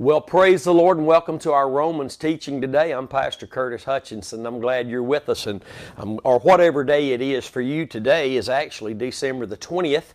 Well, praise the Lord and welcome to our Romans teaching today. I'm Pastor Curtis Hutchinson. I'm glad you're with us, and um, or whatever day it is for you today is actually December the 20th,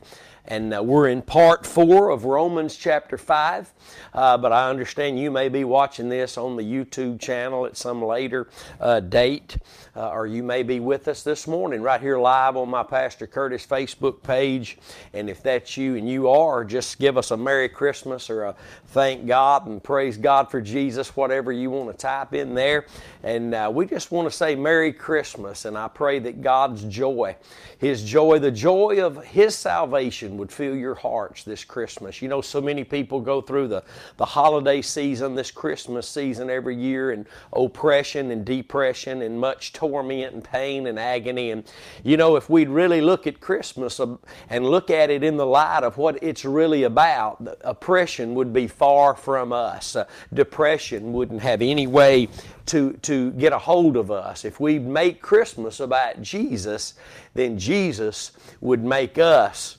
and uh, we're in part four of Romans chapter 5. Uh, but I understand you may be watching this on the YouTube channel at some later uh, date, uh, or you may be with us this morning right here live on my Pastor Curtis Facebook page. And if that's you and you are, just give us a Merry Christmas or a thank God and praise God for Jesus, whatever you want to type in there. And uh, we just want to say Merry Christmas, and I pray that God's joy, His joy, the joy of His salvation would fill your hearts this Christmas. You know, so many people go through the, the holiday season, this Christmas season every year, and oppression and depression and much torment and pain and agony. And, you know, if we'd really look at Christmas and look at it in the light of what it's really about, oppression would be far from us. Uh, depression wouldn't have any way to, to get a hold of us. If we make Christmas about Jesus, then Jesus would make us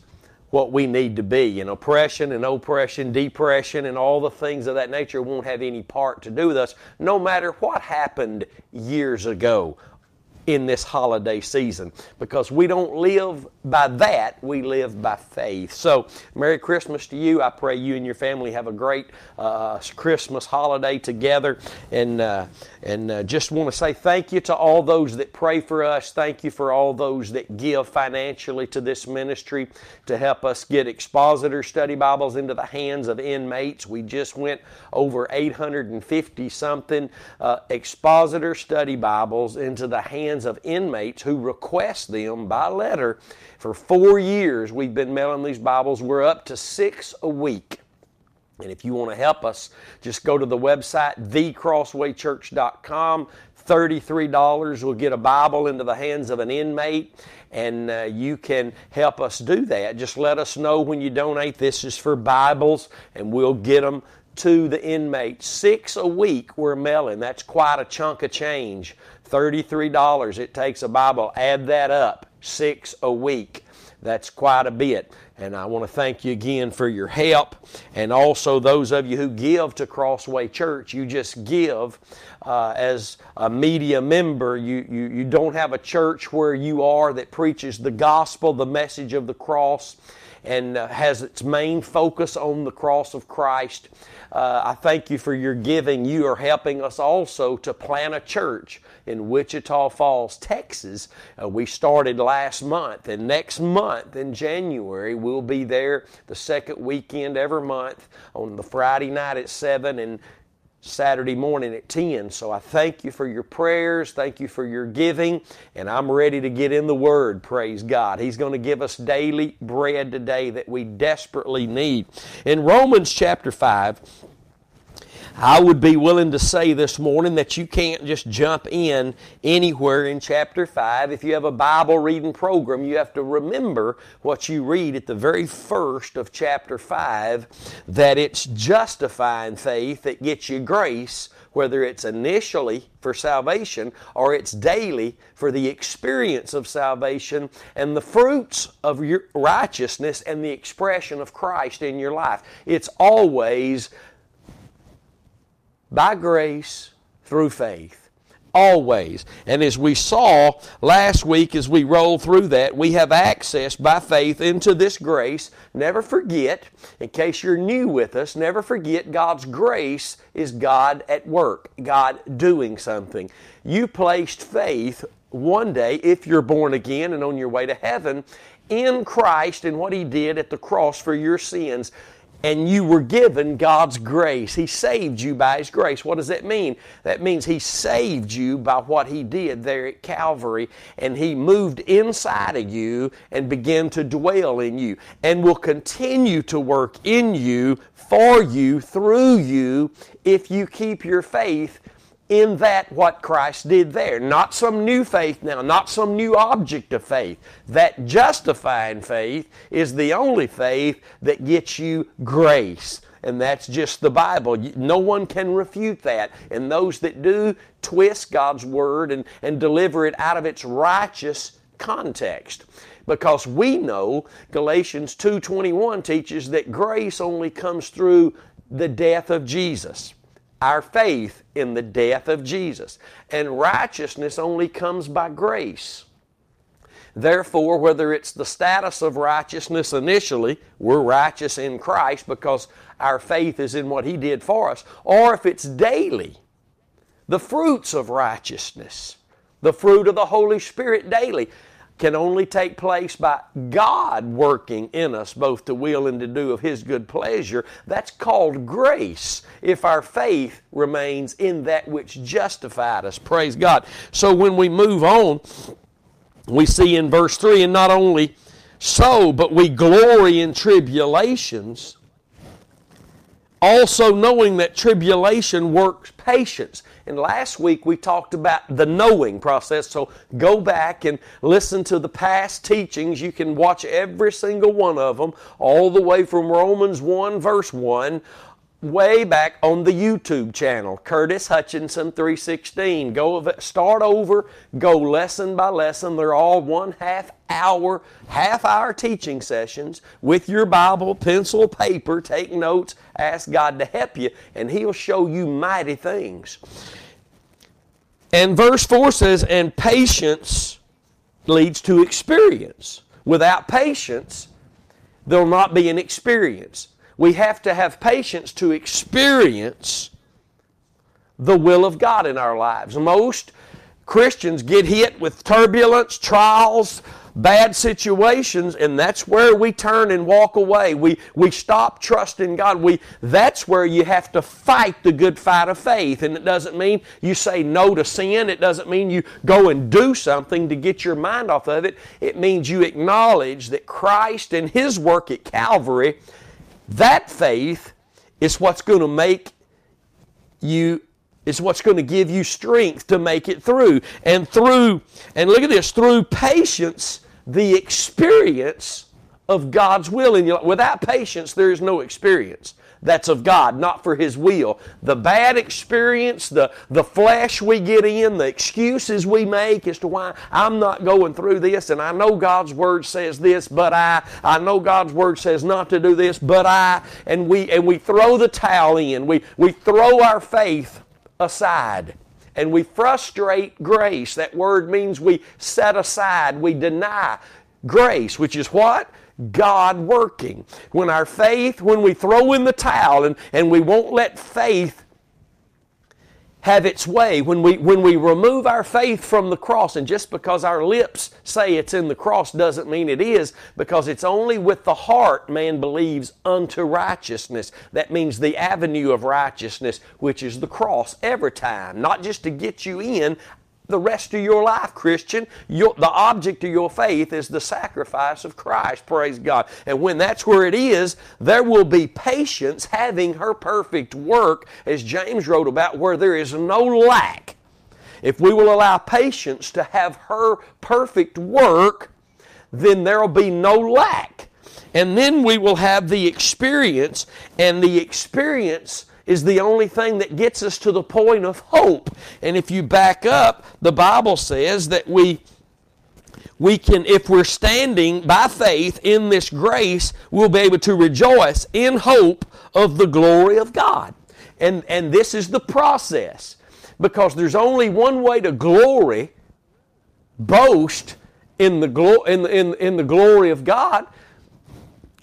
what we need to be. And oppression and oppression, depression, and all the things of that nature won't have any part to do with us, no matter what happened years ago in this holiday season because we don't live by that, we live by faith. So, Merry Christmas to you. I pray you and your family have a great uh, Christmas holiday together. And, uh, and uh, just want to say thank you to all those that pray for us. Thank you for all those that give financially to this ministry to help us get expositor study Bibles into the hands of inmates. We just went over 850 something uh, expositor study Bibles into the hands of inmates who request them by letter. For four years, we've been mailing these Bibles. We're up to six a week. And if you want to help us, just go to the website, thecrosswaychurch.com. $33 will get a Bible into the hands of an inmate, and uh, you can help us do that. Just let us know when you donate. This is for Bibles, and we'll get them to the inmates. Six a week we're mailing. That's quite a chunk of change. $33 it takes a Bible. Add that up. Six a week. That's quite a bit. And I want to thank you again for your help. And also, those of you who give to Crossway Church, you just give uh, as a media member. You, you, you don't have a church where you are that preaches the gospel, the message of the cross, and uh, has its main focus on the cross of Christ. Uh, I thank you for your giving. You are helping us also to plant a church in Wichita Falls, Texas. Uh, we started last month, and next month in January, we'll be there the second weekend every month on the Friday night at 7 and Saturday morning at 10. So I thank you for your prayers. Thank you for your giving. And I'm ready to get in the Word, praise God. He's going to give us daily bread today that we desperately need. In Romans chapter 5, I would be willing to say this morning that you can't just jump in anywhere in chapter 5. If you have a Bible reading program, you have to remember what you read at the very first of chapter 5 that it's justifying faith that gets you grace, whether it's initially for salvation or it's daily for the experience of salvation and the fruits of your righteousness and the expression of Christ in your life. It's always by grace through faith. Always. And as we saw last week, as we rolled through that, we have access by faith into this grace. Never forget, in case you're new with us, never forget God's grace is God at work, God doing something. You placed faith one day, if you're born again and on your way to heaven, in Christ and what He did at the cross for your sins and you were given God's grace. He saved you by His grace. What does that mean? That means He saved you by what He did there at Calvary, and He moved inside of you and began to dwell in you, and will continue to work in you, for you, through you, if you keep your faith in that what Christ did there. Not some new faith now, not some new object of faith. That justifying faith is the only faith that gets you grace. And that's just the Bible. No one can refute that. And those that do twist God's word and, and deliver it out of its righteous context because we know Galatians 2:21 teaches that grace only comes through the death of Jesus. Our faith in the death of Jesus. And righteousness only comes by grace. Therefore, whether it's the status of righteousness initially, we're righteous in Christ because our faith is in what He did for us, or if it's daily, the fruits of righteousness, the fruit of the Holy Spirit daily, can only take place by God working in us both to will and to do of His good pleasure. That's called grace if our faith remains in that which justified us. Praise God. So when we move on, we see in verse 3 and not only so, but we glory in tribulations, also knowing that tribulation works patience. And last week we talked about the knowing process. So go back and listen to the past teachings. You can watch every single one of them, all the way from Romans 1, verse 1, way back on the YouTube channel, Curtis Hutchinson 316. Go start over, go lesson by lesson. They're all one half hour, half hour teaching sessions with your Bible, pencil, paper. Take notes, ask God to help you, and He'll show you mighty things. And verse 4 says, And patience leads to experience. Without patience, there'll not be an experience we have to have patience to experience the will of God in our lives. Most Christians get hit with turbulence, trials, bad situations, and that's where we turn and walk away. We, we stop trusting God. We, that's where you have to fight the good fight of faith. And it doesn't mean you say no to sin. It doesn't mean you go and do something to get your mind off of it. It means you acknowledge that Christ and His work at Calvary that faith is what's going to make you is what's going to give you strength to make it through. And through, and look at this, through patience, the experience of God's will in your life. Without patience, there is no experience that's of God, not for His will. The bad experience, the, the flesh we get in, the excuses we make as to why I'm not going through this, and I know God's Word says this, but I, I know God's Word says not to do this, but I, and we, and we throw the towel in. We, we throw our faith aside and we frustrate grace. That word means we set aside, we deny grace, which is what? God working. When our faith, when we throw in the towel and, and we won't let faith have its way, when we, when we remove our faith from the cross, and just because our lips say it's in the cross doesn't mean it is, because it's only with the heart man believes unto righteousness. That means the avenue of righteousness, which is the cross, every time. Not just to get you in, the rest of your life, Christian. Your, the object of your faith is the sacrifice of Christ. Praise God. And when that's where it is, there will be patience having her perfect work, as James wrote about, where there is no lack. If we will allow patience to have her perfect work, then there will be no lack. And then we will have the experience, and the experience is the only thing that gets us to the point of hope. And if you back up, the Bible says that we we can, if we're standing by faith in this grace, we'll be able to rejoice in hope of the glory of God. And, and this is the process. Because there's only one way to glory, boast in the, glo- in, in, in the glory of God,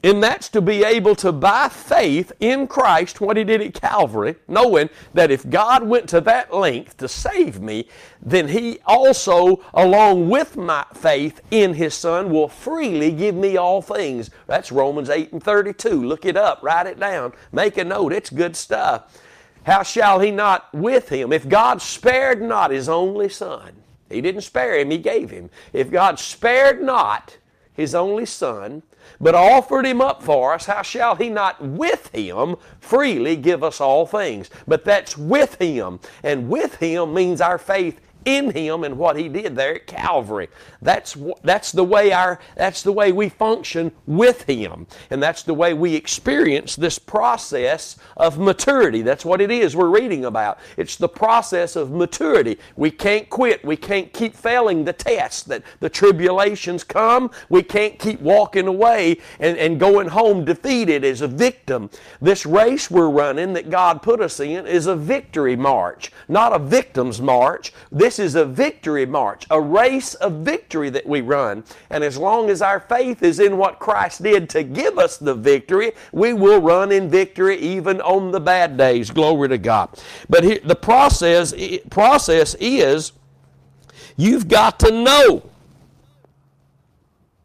and that's to be able to, by faith in Christ, what He did at Calvary, knowing that if God went to that length to save me, then He also, along with my faith in His Son, will freely give me all things. That's Romans 8 and 32. Look it up, write it down, make a note. It's good stuff. How shall He not with Him? If God spared not His only Son, He didn't spare Him, He gave Him. If God spared not His only Son, but offered him up for us, how shall he not with him freely give us all things? But that's with him. And with him means our faith in him and what he did there at Calvary. That's that's the way our that's the way we function with him. And that's the way we experience this process of maturity. That's what it is we're reading about. It's the process of maturity. We can't quit. We can't keep failing the test that the tribulations come. We can't keep walking away and, and going home defeated as a victim. This race we're running that God put us in is a victory march, not a victim's march. This this is a victory march, a race of victory that we run. And as long as our faith is in what Christ did to give us the victory, we will run in victory even on the bad days. Glory to God. But the process, process is you've got to know.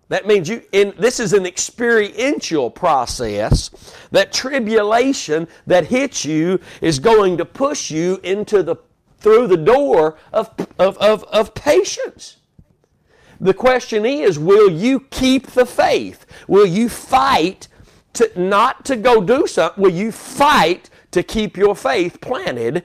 That means you in this is an experiential process. That tribulation that hits you is going to push you into the through the door of, of, of, of patience. The question is, will you keep the faith? Will you fight to not to go do something? Will you fight to keep your faith planted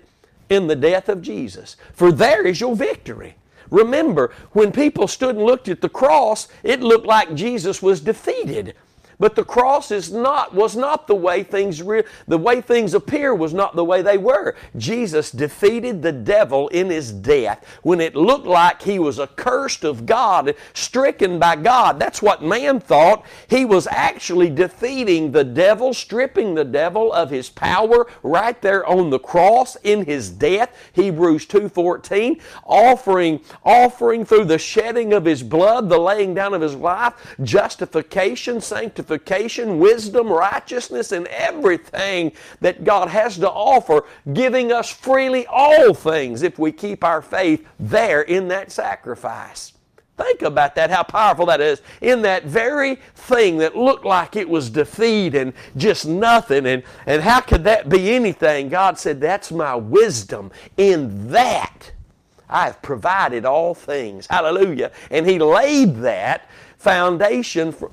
in the death of Jesus? For there is your victory. Remember, when people stood and looked at the cross, it looked like Jesus was defeated. But the cross is not was not the way things re- the way things appear was not the way they were. Jesus defeated the devil in his death when it looked like he was accursed of God, stricken by God. That's what man thought. He was actually defeating the devil, stripping the devil of his power right there on the cross in his death. Hebrews 2:14, offering offering through the shedding of his blood, the laying down of his life, justification, sanctification sanctification, wisdom, righteousness, and everything that God has to offer, giving us freely all things if we keep our faith there in that sacrifice. Think about that, how powerful that is. In that very thing that looked like it was defeat and just nothing, and, and how could that be anything? God said, That's my wisdom. In that, I have provided all things. Hallelujah. And He laid that foundation for,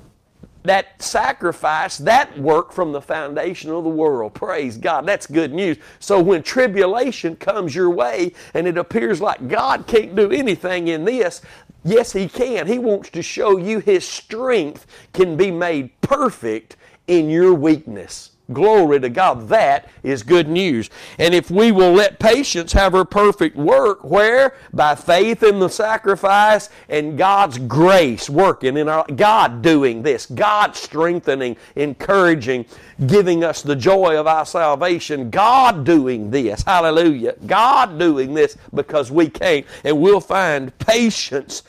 that sacrifice, that work from the foundation of the world. Praise God. That's good news. So when tribulation comes your way and it appears like God can't do anything in this, yes, He can. He wants to show you His strength can be made perfect in your weakness. Glory to God. That is good news. And if we will let patience have her perfect work, where? By faith in the sacrifice and God's grace working in our, God doing this, God strengthening, encouraging, giving us the joy of our salvation, God doing this. Hallelujah. God doing this because we can't. And we'll find patience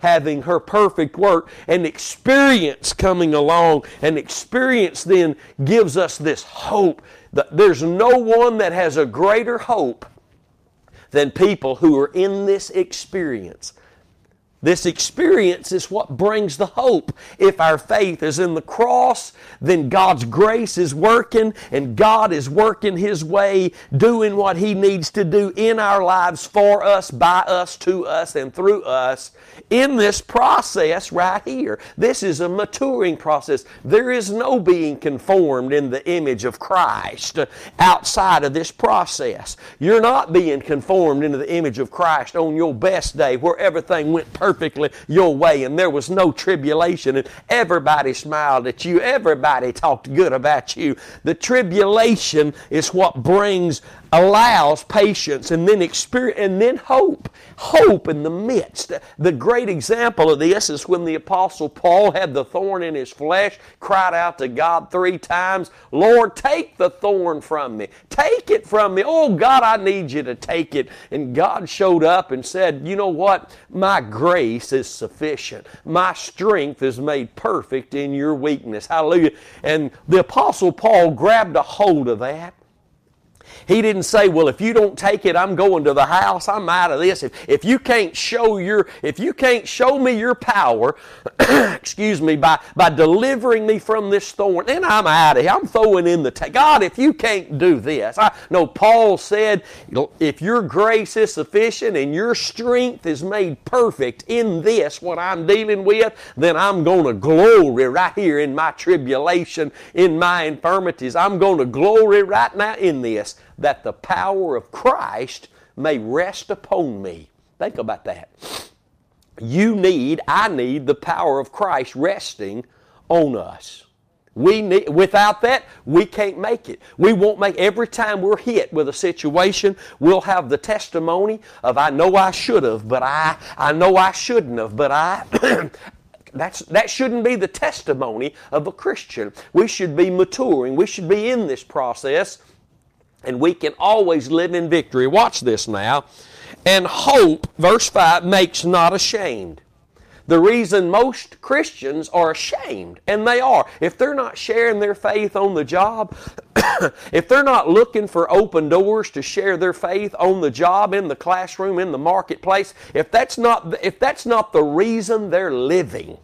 having her perfect work and experience coming along. And experience then gives us this hope. That there's no one that has a greater hope than people who are in this experience. This experience is what brings the hope. If our faith is in the cross, then God's grace is working and God is working His way, doing what He needs to do in our lives for us, by us, to us, and through us in this process right here. This is a maturing process. There is no being conformed in the image of Christ outside of this process. You're not being conformed into the image of Christ on your best day where everything went perfect perfectly your way and there was no tribulation and everybody smiled at you. Everybody talked good about you. The tribulation is what brings allows patience and then experience and then hope. Hope in the midst. The great example of this is when the apostle paul had the thorn in his flesh cried out to god three times lord take the thorn from me. Take it from me. Oh god i need you to take it. And god showed up and said you know what? My grace is sufficient. My strength is made perfect in your weakness. Hallelujah. And the apostle paul grabbed a hold of that he didn't say, well, if you don't take it, I'm going to the house. I'm out of this. If, if you can't show your, if you can't show me your power, excuse me, by, by delivering me from this thorn, then I'm out of here. I'm throwing in the, ta- God, if you can't do this. I know Paul said, if your grace is sufficient and your strength is made perfect in this, what I'm dealing with, then I'm going to glory right here in my tribulation, in my infirmities. I'm going to glory right now in this that the power of Christ may rest upon me. Think about that. You need, I need the power of Christ resting on us. We need, without that, we can't make it. We won't make, every time we're hit with a situation, we'll have the testimony of, I know I should have, but I, I know I shouldn't have, but I, That's, that shouldn't be the testimony of a Christian. We should be maturing. We should be in this process, and we can always live in victory. Watch this now. And hope, verse 5, makes not ashamed. The reason most Christians are ashamed, and they are, if they're not sharing their faith on the job, if they're not looking for open doors to share their faith on the job, in the classroom, in the marketplace, if that's not, if that's not the reason they're living,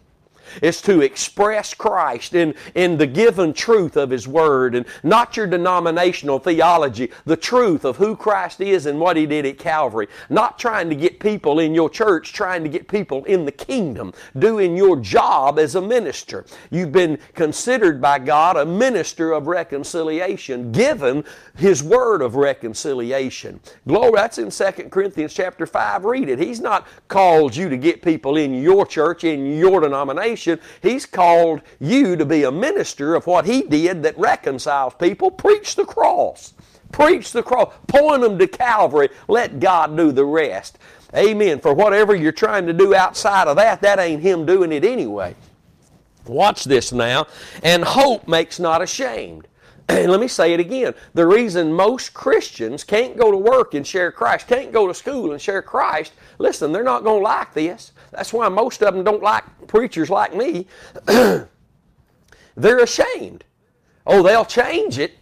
is to express Christ in, in the given truth of His Word and not your denominational theology, the truth of who Christ is and what He did at Calvary. Not trying to get people in your church, trying to get people in the kingdom, doing your job as a minister. You've been considered by God a minister of reconciliation, given His Word of reconciliation. Glory, that's in 2 Corinthians chapter 5. Read it. He's not called you to get people in your church, in your denomination. He's called you to be a minister of what He did that reconciles people. Preach the cross. Preach the cross. Point them to Calvary. Let God do the rest. Amen. For whatever you're trying to do outside of that, that ain't Him doing it anyway. Watch this now. And hope makes not ashamed. And let me say it again. The reason most Christians can't go to work and share Christ, can't go to school and share Christ, listen, they're not going to like this. That's why most of them don't like preachers like me. they're ashamed. Oh, they'll change it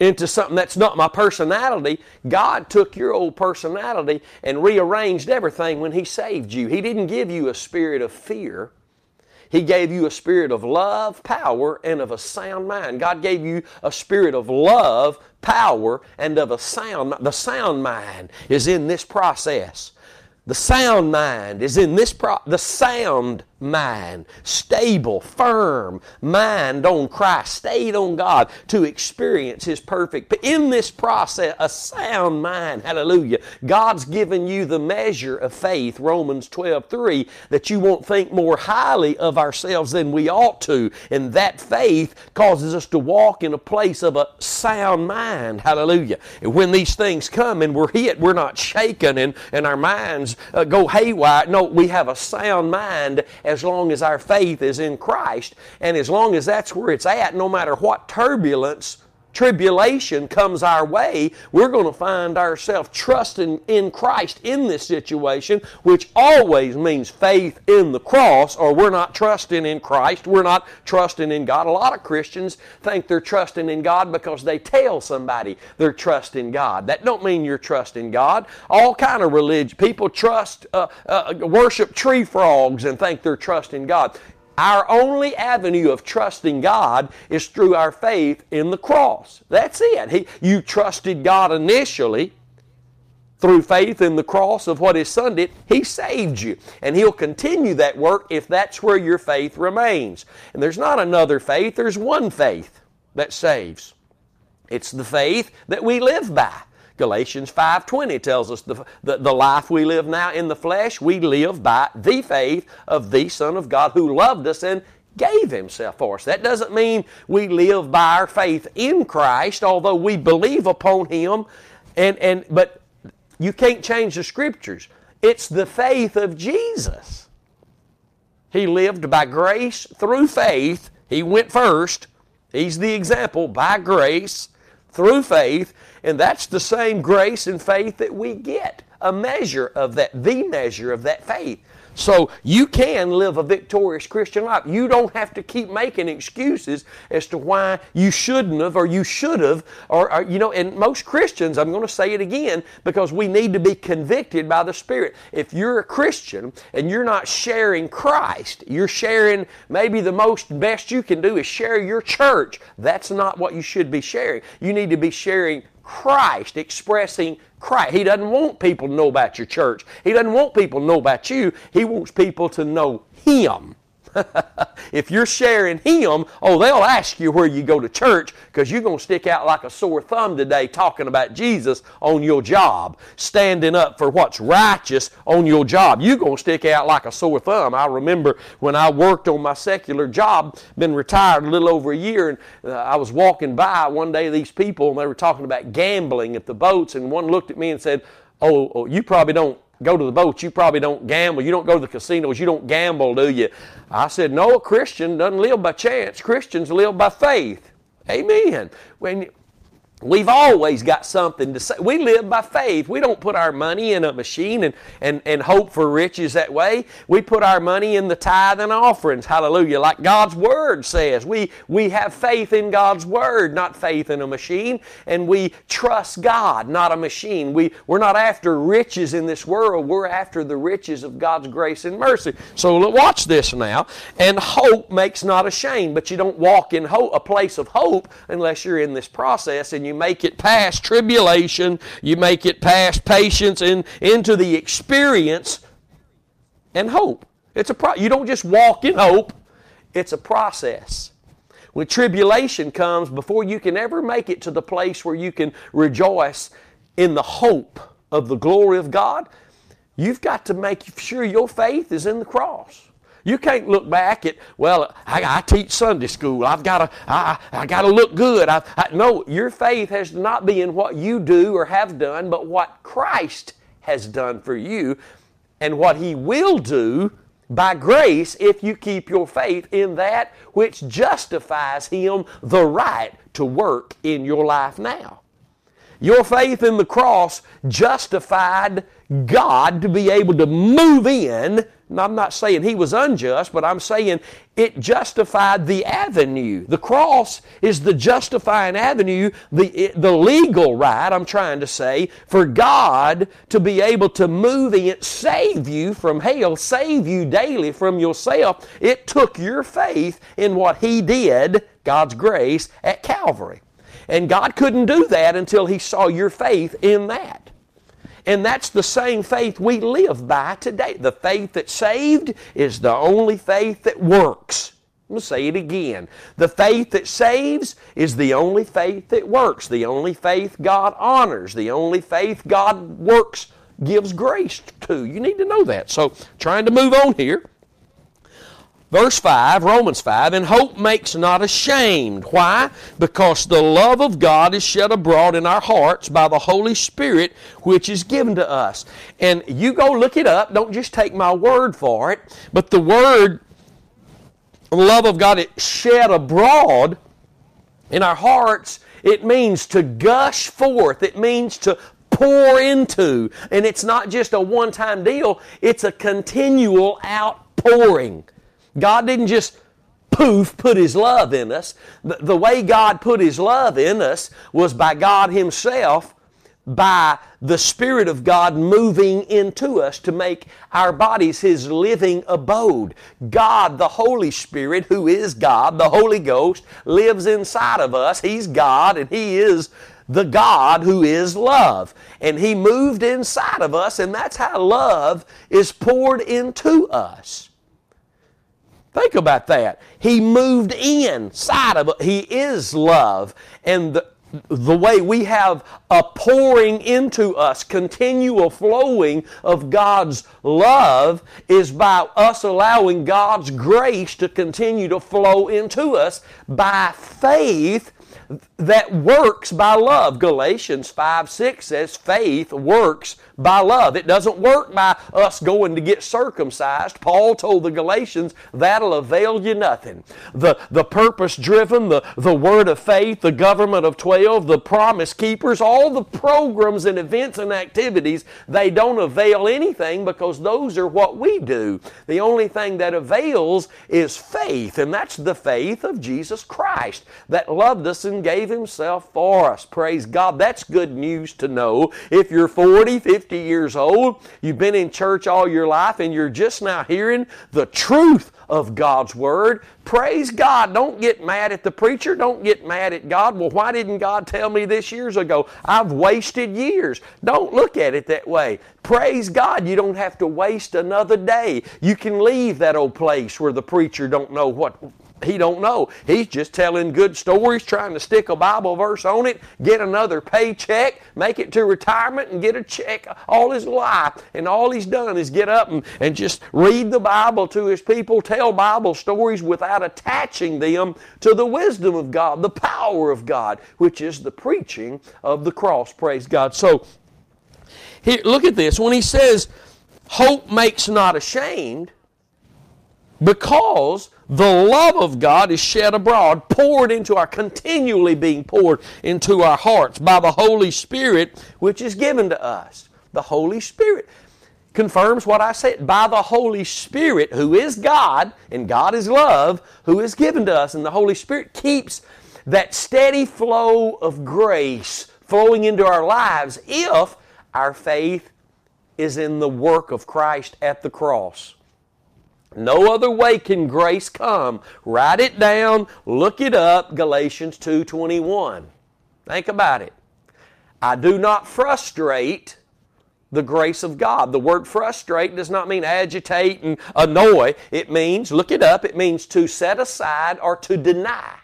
into something that's not my personality. God took your old personality and rearranged everything when He saved you. He didn't give you a spirit of fear. He gave you a spirit of love, power, and of a sound mind. God gave you a spirit of love, power, and of a sound. The sound mind is in this process. The sound mind is in this pro- the sound mind, stable, firm mind on Christ, stayed on God to experience His perfect. But in this process, a sound mind, hallelujah, God's given you the measure of faith, Romans 12 3, that you won't think more highly of ourselves than we ought to. And that faith causes us to walk in a place of a sound mind, hallelujah. And when these things come and we're hit, we're not shaken and, and our minds uh, go haywire. No, we have a sound mind as long as our faith is in Christ. And as long as that's where it's at, no matter what turbulence tribulation comes our way, we're going to find ourselves trusting in Christ in this situation, which always means faith in the cross, or we're not trusting in Christ. We're not trusting in God. A lot of Christians think they're trusting in God because they tell somebody they're trusting God. That don't mean you're trusting God. All kind of religion people trust, uh, uh, worship tree frogs and think they're trusting God. Our only avenue of trusting God is through our faith in the cross. That's it. He, you trusted God initially through faith in the cross of what His Son did. He saved you. And He'll continue that work if that's where your faith remains. And there's not another faith, there's one faith that saves. It's the faith that we live by. Galatians 5.20 tells us the, the, the, life we live now in the flesh, we live by the faith of the Son of God who loved us and gave himself for us. That doesn't mean we live by our faith in Christ, although we believe upon him, and, and but you can't change the scriptures. It's the faith of Jesus. He lived by grace through faith. He went first. He's the example by grace through faith, and that's the same grace and faith that we get. A measure of that, the measure of that faith. So you can live a victorious Christian life. You don't have to keep making excuses as to why you shouldn't have or you should have. Or, or, you know, and most Christians, I'm going to say it again because we need to be convicted by the Spirit. If you're a Christian and you're not sharing Christ, you're sharing maybe the most best you can do is share your church. That's not what you should be sharing. You need to be sharing Christ, expressing Christ. He doesn't want people to know about your church. He doesn't want people to know about you. He wants people to know Him. if you're sharing Him, oh, they'll ask you where you go to church because you're going to stick out like a sore thumb today talking about Jesus on your job, standing up for what's righteous on your job. You're going to stick out like a sore thumb. I remember when I worked on my secular job, been retired a little over a year, and uh, I was walking by one day, these people, and they were talking about gambling at the boats, and one looked at me and said, Oh, oh you probably don't go to the boats, you probably don't gamble. You don't go to the casinos, you don't gamble, do you? I said, No, a Christian doesn't live by chance. Christians live by faith. Amen. When We've always got something to say. We live by faith. We don't put our money in a machine and, and, and hope for riches that way. We put our money in the tithe and offerings. Hallelujah. Like God's Word says. We, we have faith in God's Word, not faith in a machine. And we trust God, not a machine. We, we're not after riches in this world. We're after the riches of God's grace and mercy. So watch this now. And hope makes not ashamed. But you don't walk in hope, a place of hope unless you're in this process and you you make it past tribulation, you make it past patience and into the experience and hope. It's a pro- you don't just walk in hope, it's a process. When tribulation comes, before you can ever make it to the place where you can rejoice in the hope of the glory of God, you've got to make sure your faith is in the cross. You can't look back at, well, I, I teach Sunday school. I've got to, I, I got to look good. I, I, no, your faith has not be in what you do or have done, but what Christ has done for you and what He will do by grace if you keep your faith in that which justifies Him the right to work in your life now. Your faith in the cross justified God to be able to move in I'm not saying he was unjust, but I'm saying it justified the avenue. The cross is the justifying avenue, the, the legal right, I'm trying to say, for God to be able to move in, save you from hell, save you daily from yourself. It took your faith in what he did, God's grace, at Calvary. And God couldn't do that until he saw your faith in that. And that's the same faith we live by today. The faith that saved is the only faith that works. I'm going to say it again. The faith that saves is the only faith that works, the only faith God honors, the only faith God works, gives grace to. You need to know that. So, trying to move on here. Verse 5, Romans 5, and hope makes not ashamed. Why? Because the love of God is shed abroad in our hearts by the Holy Spirit which is given to us. And you go look it up. Don't just take my word for it. But the word, love of God, it shed abroad in our hearts. It means to gush forth. It means to pour into. And it's not just a one time deal, it's a continual outpouring. God didn't just poof, put His love in us. The, the way God put His love in us was by God Himself, by the Spirit of God moving into us to make our bodies His living abode. God, the Holy Spirit, who is God, the Holy Ghost, lives inside of us. He's God and He is the God who is love. And He moved inside of us, and that's how love is poured into us. Think about that. He moved inside of it. He is love. And the, the way we have a pouring into us, continual flowing of God's love, is by us allowing God's grace to continue to flow into us by faith that works by love. Galatians 5 6 says faith works by love. It doesn't work by us going to get circumcised. Paul told the Galatians that'll avail you nothing. The, the purpose driven, the, the word of faith, the government of 12, the promise keepers, all the programs and events and activities, they don't avail anything because those are what we do. The only thing that avails is faith, and that's the faith of Jesus Christ that loved us and gave Himself for us. Praise God. That's good news to know. If you're 40, 50, 50 years old, you've been in church all your life, and you're just now hearing the truth of God's Word. Praise God. Don't get mad at the preacher. Don't get mad at God. Well, why didn't God tell me this years ago? I've wasted years. Don't look at it that way. Praise God. You don't have to waste another day. You can leave that old place where the preacher don't know what he don't know. He's just telling good stories, trying to stick a Bible verse on it, get another paycheck, make it to retirement, and get a check all his life. And all he's done is get up and, and just read the Bible to his people, tell Bible stories without attaching them to the wisdom of God, the power of God, which is the preaching of the cross. Praise God. So, here, look at this. When he says, hope makes not ashamed, because the love of God is shed abroad, poured into our, continually being poured into our hearts by the Holy Spirit, which is given to us. The Holy Spirit confirms what I said. By the Holy Spirit, who is God, and God is love, who is given to us. And the Holy Spirit keeps that steady flow of grace flowing into our lives if our faith is in the work of Christ at the cross. No other way can grace come. Write it down, look it up, Galatians 2:21. Think about it. I do not frustrate the grace of God. The word frustrate does not mean agitate and annoy. It means, look it up, it means to set aside or to deny.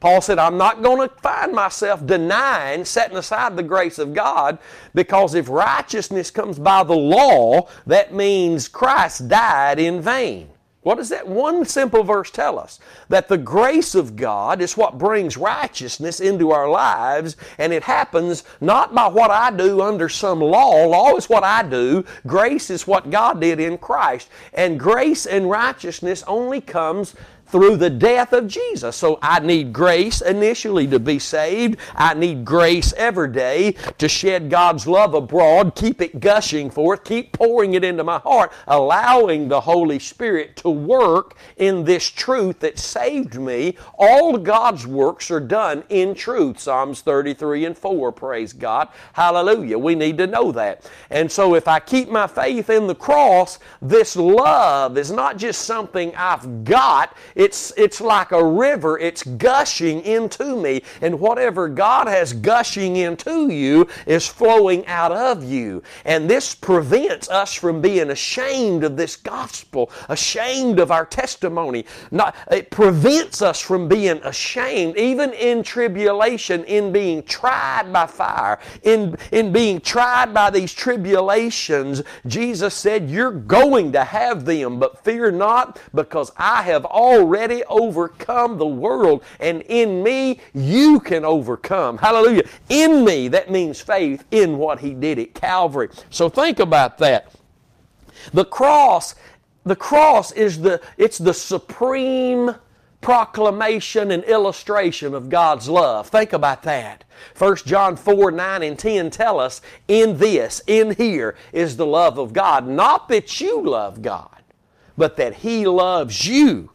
Paul said, I'm not going to find myself denying, setting aside the grace of God, because if righteousness comes by the law, that means Christ died in vain. What does that one simple verse tell us? That the grace of God is what brings righteousness into our lives, and it happens not by what I do under some law. Law is what I do. Grace is what God did in Christ. And grace and righteousness only comes through the death of Jesus. So I need grace initially to be saved. I need grace every day to shed God's love abroad, keep it gushing forth, keep pouring it into my heart, allowing the Holy Spirit to work in this truth that saved me. All God's works are done in truth. Psalms 33 and 4, praise God. Hallelujah. We need to know that. And so if I keep my faith in the cross, this love is not just something I've got, it's, it's like a river. It's gushing into me. And whatever God has gushing into you is flowing out of you. And this prevents us from being ashamed of this gospel, ashamed of our testimony. Not, it prevents us from being ashamed, even in tribulation, in being tried by fire, in, in being tried by these tribulations. Jesus said, You're going to have them, but fear not, because I have already already overcome the world, and in me you can overcome. Hallelujah. In me, that means faith in what He did at Calvary. So think about that. The cross, the cross is the it's the supreme proclamation and illustration of God's love. Think about that. 1 John 4 9 and 10 tell us, in this, in here, is the love of God. Not that you love God, but that He loves you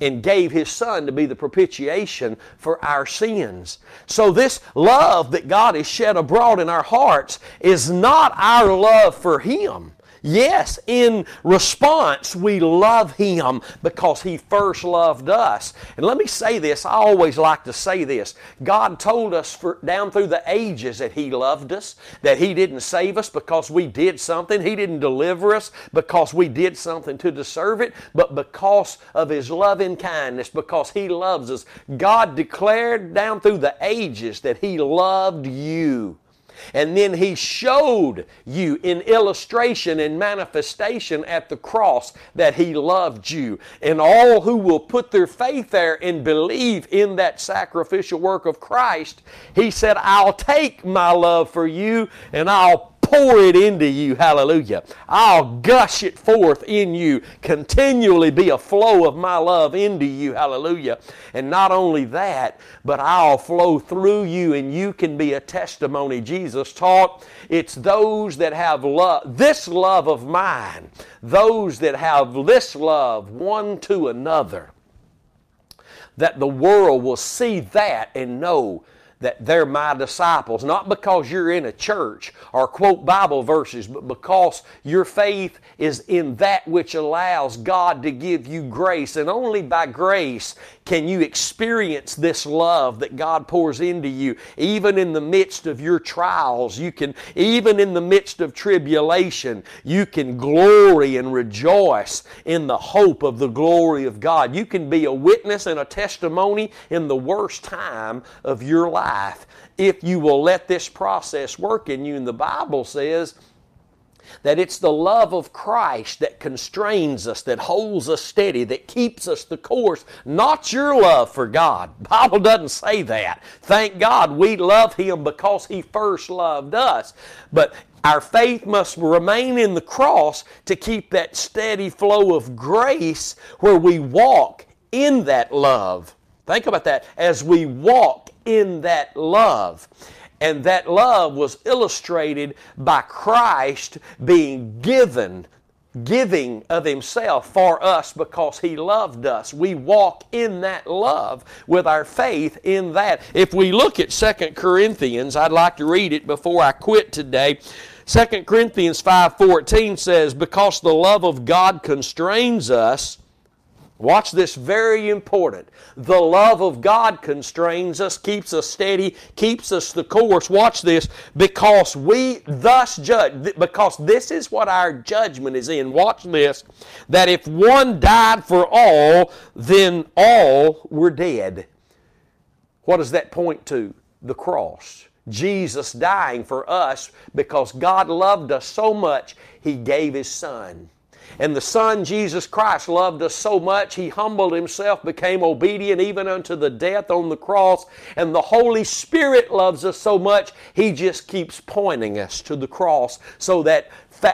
and gave his son to be the propitiation for our sins. So this love that God has shed abroad in our hearts is not our love for him. Yes, in response, we love Him because He first loved us. And let me say this, I always like to say this. God told us for, down through the ages that He loved us, that He didn't save us because we did something, He didn't deliver us because we did something to deserve it, but because of His loving kindness, because He loves us. God declared down through the ages that He loved you. And then he showed you in illustration and manifestation at the cross that he loved you. And all who will put their faith there and believe in that sacrificial work of Christ, he said, I'll take my love for you and I'll pour it into you. Hallelujah. I'll gush it forth in you. Continually be a flow of my love into you. Hallelujah. And not only that, but I'll flow through you and you can be a testimony. Jesus taught it's those that have love, this love of mine, those that have this love one to another, that the world will see that and know that they're my disciples, not because you're in a church or quote Bible verses, but because your faith is in that which allows God to give you grace. And only by grace can you experience this love that God pours into you. Even in the midst of your trials, you can, even in the midst of tribulation, you can glory and rejoice in the hope of the glory of God. You can be a witness and a testimony in the worst time of your life if you will let this process work in you. And the Bible says, that it's the love of Christ that constrains us, that holds us steady, that keeps us the course, not your love for God. Bible doesn't say that. Thank God we love Him because He first loved us. But our faith must remain in the cross to keep that steady flow of grace where we walk in that love. Think about that. As we walk in that love. And that love was illustrated by Christ being given, giving of Himself for us because He loved us. We walk in that love with our faith in that. If we look at 2 Corinthians, I'd like to read it before I quit today. 2 Corinthians 5:14 says, "Because the love of God constrains us, Watch this, very important. The love of God constrains us, keeps us steady, keeps us the course. Watch this, because we thus judge, because this is what our judgment is in. Watch this, that if one died for all, then all were dead. What does that point to? The cross. Jesus dying for us because God loved us so much, He gave His Son. And the Son, Jesus Christ, loved us so much, He humbled Himself, became obedient even unto the death on the cross. And the Holy Spirit loves us so much, He just keeps pointing us to the cross so that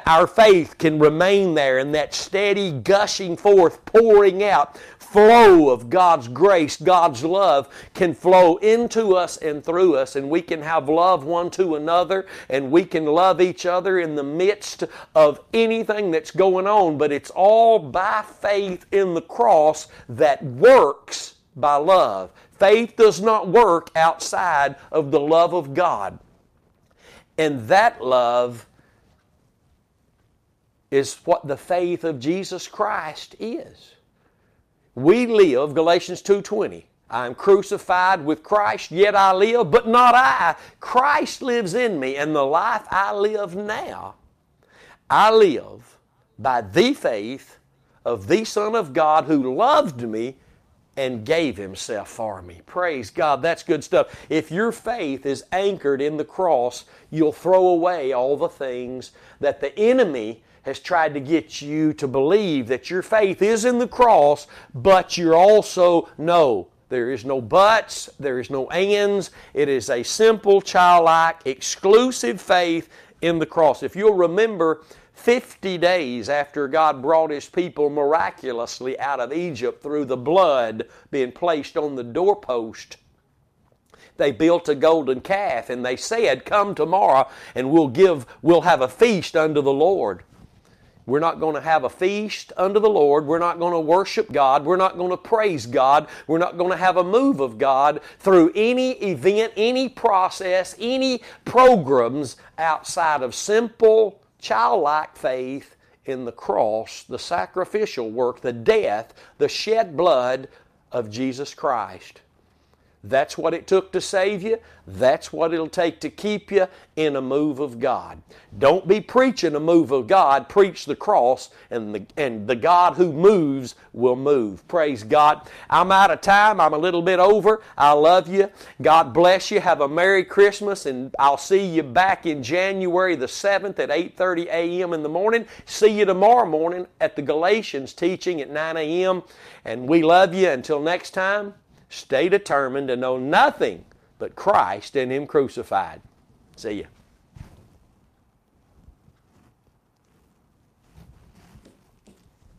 our faith can remain there and that steady gushing forth, pouring out flow of God's grace, God's love can flow into us and through us, and we can have love one to another, and we can love each other in the midst of anything that's going on. But it's all by faith in the cross that works by love. Faith does not work outside of the love of God. And that love is what the faith of Jesus Christ is. We live, Galatians 2.20, I am crucified with Christ, yet I live, but not I. Christ lives in me, and the life I live now, I live by the faith of the Son of God who loved me and gave himself for me. Praise God, that's good stuff. If your faith is anchored in the cross, you'll throw away all the things that the enemy has tried to get you to believe that your faith is in the cross, but you're also, no, there is no buts, there is no ands. It is a simple, childlike, exclusive faith in the cross. If you'll remember, 50 days after God brought His people miraculously out of Egypt through the blood being placed on the doorpost, they built a golden calf and they said, Come tomorrow and we'll give, we'll have a feast unto the Lord. We're not going to have a feast unto the Lord. We're not going to worship God. We're not going to praise God. We're not going to have a move of God through any event, any process, any programs outside of simple, childlike faith in the cross, the sacrificial work, the death, the shed blood of Jesus Christ. That's what it took to save you. That's what it'll take to keep you in a move of God. Don't be preaching a move of God. Preach the cross, and the, and the God who moves will move. Praise God. I'm out of time. I'm a little bit over. I love you. God bless you. Have a Merry Christmas, and I'll see you back in January the 7th at 8.30 a.m. in the morning. See you tomorrow morning at the Galatians teaching at 9 a.m. And we love you. Until next time. Stay determined to know nothing but Christ and Him crucified. See ya.